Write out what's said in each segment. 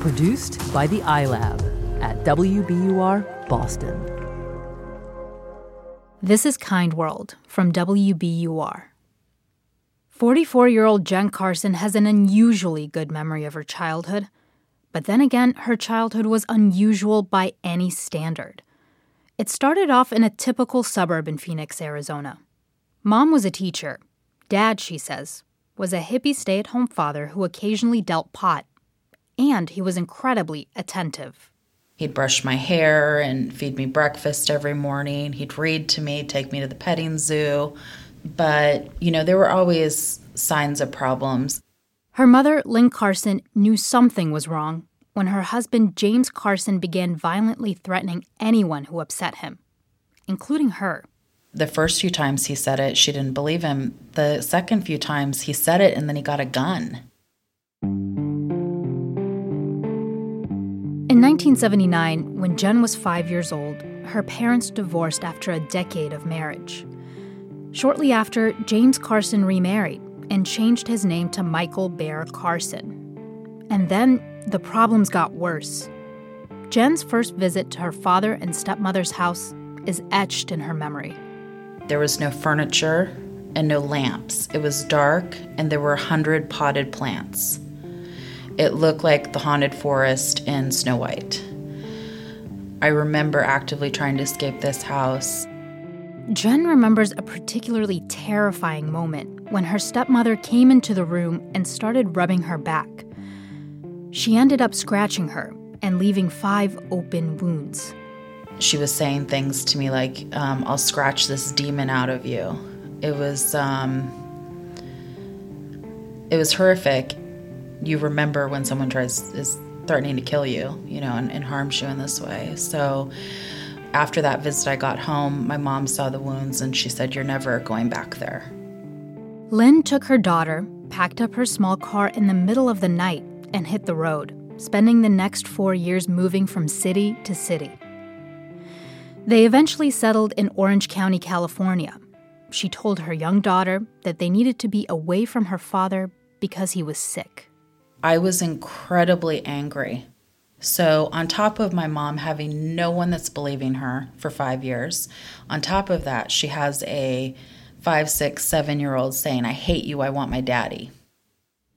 Produced by the iLab at WBUR Boston. This is Kind World from WBUR. 44 year old Jen Carson has an unusually good memory of her childhood. But then again, her childhood was unusual by any standard. It started off in a typical suburb in Phoenix, Arizona. Mom was a teacher. Dad, she says, was a hippie stay at home father who occasionally dealt pot. And he was incredibly attentive. He'd brush my hair and feed me breakfast every morning. He'd read to me, take me to the petting zoo. But, you know, there were always signs of problems. Her mother, Lynn Carson, knew something was wrong when her husband, James Carson, began violently threatening anyone who upset him, including her. The first few times he said it, she didn't believe him. The second few times he said it and then he got a gun. In 1979, when Jen was five years old, her parents divorced after a decade of marriage. Shortly after, James Carson remarried and changed his name to Michael Bear Carson. And then the problems got worse. Jen's first visit to her father and stepmother's house is etched in her memory. There was no furniture and no lamps. It was dark and there were a hundred potted plants. It looked like the haunted forest in Snow White. I remember actively trying to escape this house. Jen remembers a particularly terrifying moment when her stepmother came into the room and started rubbing her back. She ended up scratching her and leaving five open wounds. She was saying things to me like, um, I'll scratch this demon out of you. It was, um, it was horrific you remember when someone tries is threatening to kill you, you know, and, and harms you in this way. So after that visit, I got home. My mom saw the wounds and she said, You're never going back there. Lynn took her daughter, packed up her small car in the middle of the night, and hit the road, spending the next four years moving from city to city. They eventually settled in Orange County, California. She told her young daughter that they needed to be away from her father because he was sick. I was incredibly angry. So, on top of my mom having no one that's believing her for five years, on top of that, she has a five, six, seven year old saying, I hate you, I want my daddy.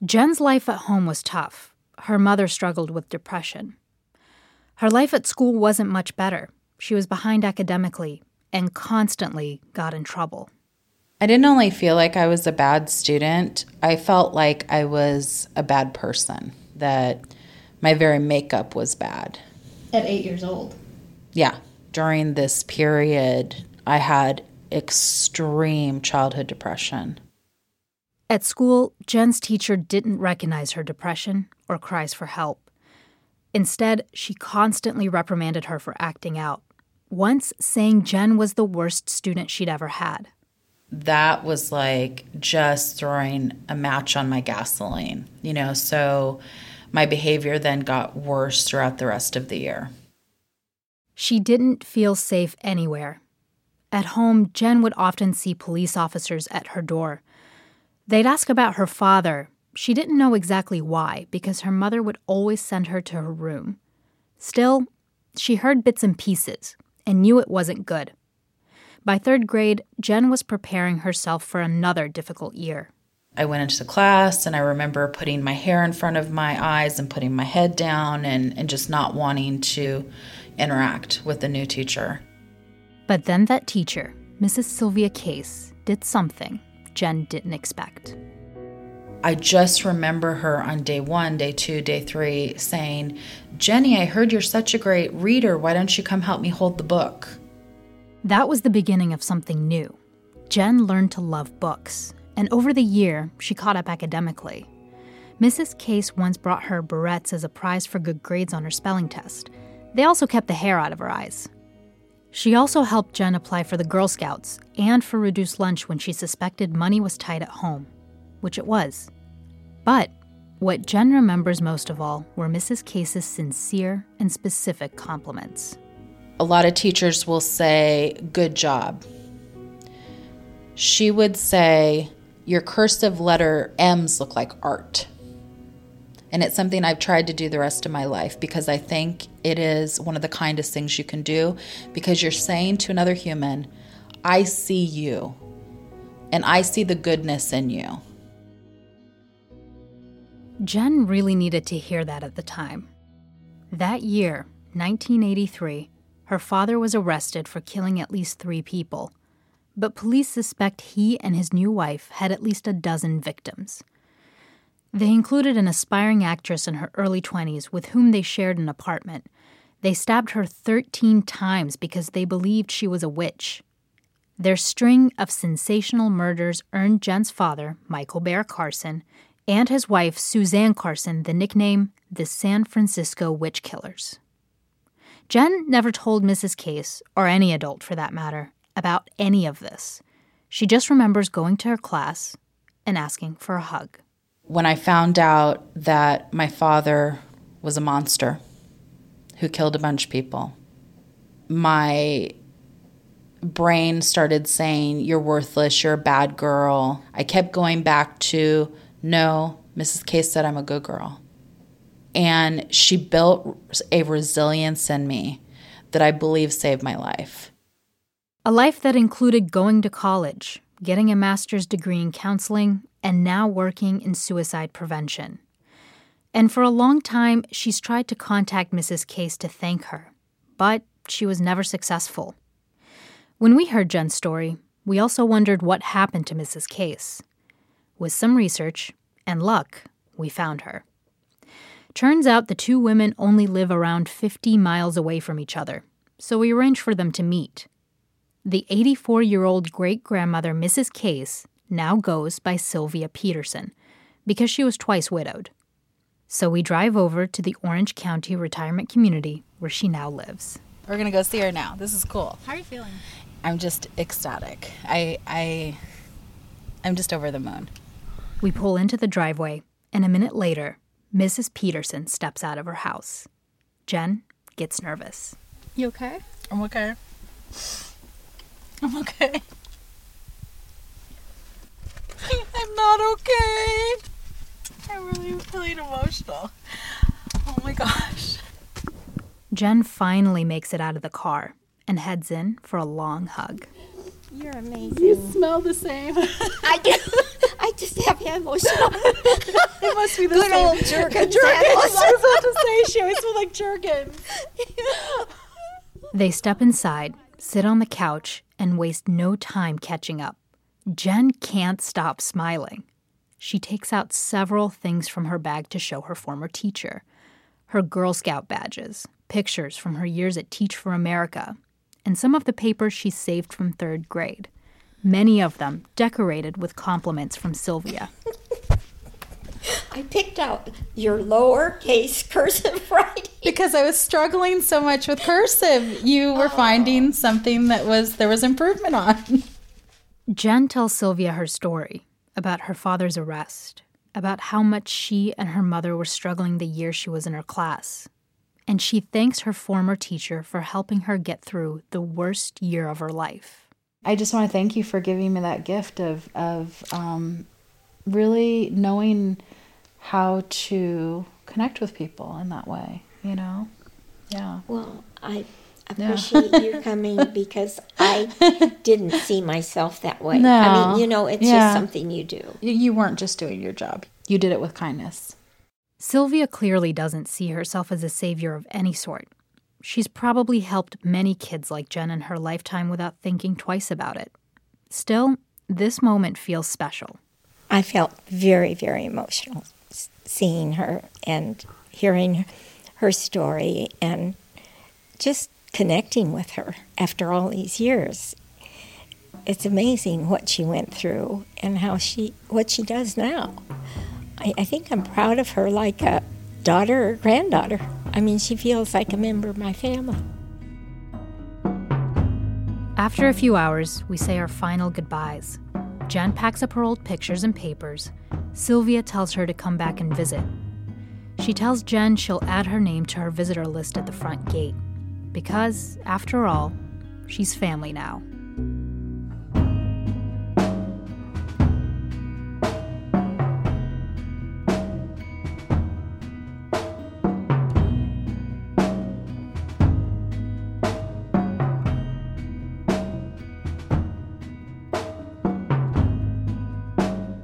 Jen's life at home was tough. Her mother struggled with depression. Her life at school wasn't much better. She was behind academically and constantly got in trouble. I didn't only feel like I was a bad student, I felt like I was a bad person, that my very makeup was bad. At eight years old? Yeah. During this period, I had extreme childhood depression. At school, Jen's teacher didn't recognize her depression or cries for help. Instead, she constantly reprimanded her for acting out, once saying Jen was the worst student she'd ever had that was like just throwing a match on my gasoline, you know. So my behavior then got worse throughout the rest of the year. She didn't feel safe anywhere. At home, Jen would often see police officers at her door. They'd ask about her father. She didn't know exactly why, because her mother would always send her to her room. Still, she heard bits and pieces and knew it wasn't good. By third grade, Jen was preparing herself for another difficult year. I went into the class and I remember putting my hair in front of my eyes and putting my head down and, and just not wanting to interact with the new teacher. But then that teacher, Mrs. Sylvia Case, did something Jen didn't expect. I just remember her on day one, day two, day three saying, Jenny, I heard you're such a great reader. Why don't you come help me hold the book? That was the beginning of something new. Jen learned to love books, and over the year, she caught up academically. Mrs. Case once brought her barrettes as a prize for good grades on her spelling test. They also kept the hair out of her eyes. She also helped Jen apply for the Girl Scouts and for reduced lunch when she suspected money was tight at home, which it was. But what Jen remembers most of all were Mrs. Case's sincere and specific compliments a lot of teachers will say, Good job. She would say, Your cursive letter M's look like art. And it's something I've tried to do the rest of my life because I think it is one of the kindest things you can do because you're saying to another human, I see you and I see the goodness in you. Jen really needed to hear that at the time. That year, 1983, her father was arrested for killing at least three people, but police suspect he and his new wife had at least a dozen victims. They included an aspiring actress in her early 20s with whom they shared an apartment. They stabbed her 13 times because they believed she was a witch. Their string of sensational murders earned Jen's father, Michael Bear Carson, and his wife, Suzanne Carson, the nickname the San Francisco Witch Killers. Jen never told Mrs. Case, or any adult for that matter, about any of this. She just remembers going to her class and asking for a hug when I found out that my father was a monster who killed a bunch of people, my brain started saying, You're worthless, you're a bad girl. I kept going back to, No, Mrs. Case said I'm a good girl. And she built a resilience in me that I believe saved my life. A life that included going to college, getting a master's degree in counseling, and now working in suicide prevention. And for a long time, she's tried to contact Mrs. Case to thank her, but she was never successful. When we heard Jen's story, we also wondered what happened to Mrs. Case. With some research and luck, we found her. Turns out the two women only live around 50 miles away from each other, so we arrange for them to meet. The 84 year old great grandmother, Mrs. Case, now goes by Sylvia Peterson because she was twice widowed. So we drive over to the Orange County retirement community where she now lives. We're gonna go see her now. This is cool. How are you feeling? I'm just ecstatic. I I I'm just over the moon. We pull into the driveway, and a minute later, Mrs. Peterson steps out of her house. Jen gets nervous. You okay? I'm okay. I'm okay. I'm not okay. I'm really feeling emotional. Oh my gosh. Jen finally makes it out of the car and heads in for a long hug. You're amazing. You smell the same. I do. I just have emotional. it must be the Good same. old Jergens. Jergens. I was about to say she always smelled like Jergens. They step inside, sit on the couch, and waste no time catching up. Jen can't stop smiling. She takes out several things from her bag to show her former teacher her Girl Scout badges, pictures from her years at Teach for America, and some of the papers she saved from third grade, many of them decorated with compliments from Sylvia. I picked out your lowercase cursive writing. Because I was struggling so much with cursive. You were oh. finding something that was there was improvement on. Jen tells Sylvia her story about her father's arrest, about how much she and her mother were struggling the year she was in her class. And she thanks her former teacher for helping her get through the worst year of her life. I just want to thank you for giving me that gift of of um, really knowing how to connect with people in that way. You know, yeah. Well, I Yeah. appreciate you coming because I didn't see myself that way. No. I mean, you know, it's Yeah. just something you do. You- You weren't just doing your job. You did it with kindness. Sylvia clearly doesn't see herself as a savior of any sort. She's probably helped many kids like Jen in her lifetime without thinking twice about it. Still, this moment feels special. I felt very, very emotional seeing her and hearing her story and just connecting with her after all these years. It's amazing what she went through and how she what she does now. I, I think I'm proud of her like a daughter or granddaughter. I mean, she feels like a member of my family. After a few hours, we say our final goodbyes. Jen packs up her old pictures and papers. Sylvia tells her to come back and visit. She tells Jen she'll add her name to her visitor list at the front gate. Because, after all, she's family now.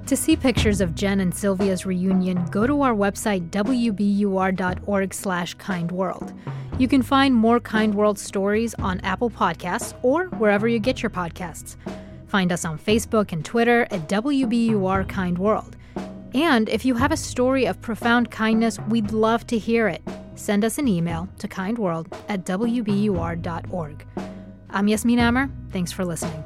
To see pictures of Jen and Sylvia's reunion, go to our website wbur.org/kindworld. You can find more Kind World stories on Apple Podcasts or wherever you get your podcasts. Find us on Facebook and Twitter at WBUR Kind World. And if you have a story of profound kindness, we'd love to hear it. Send us an email to kindworld at wbur.org. I'm Yasmin Amer. Thanks for listening.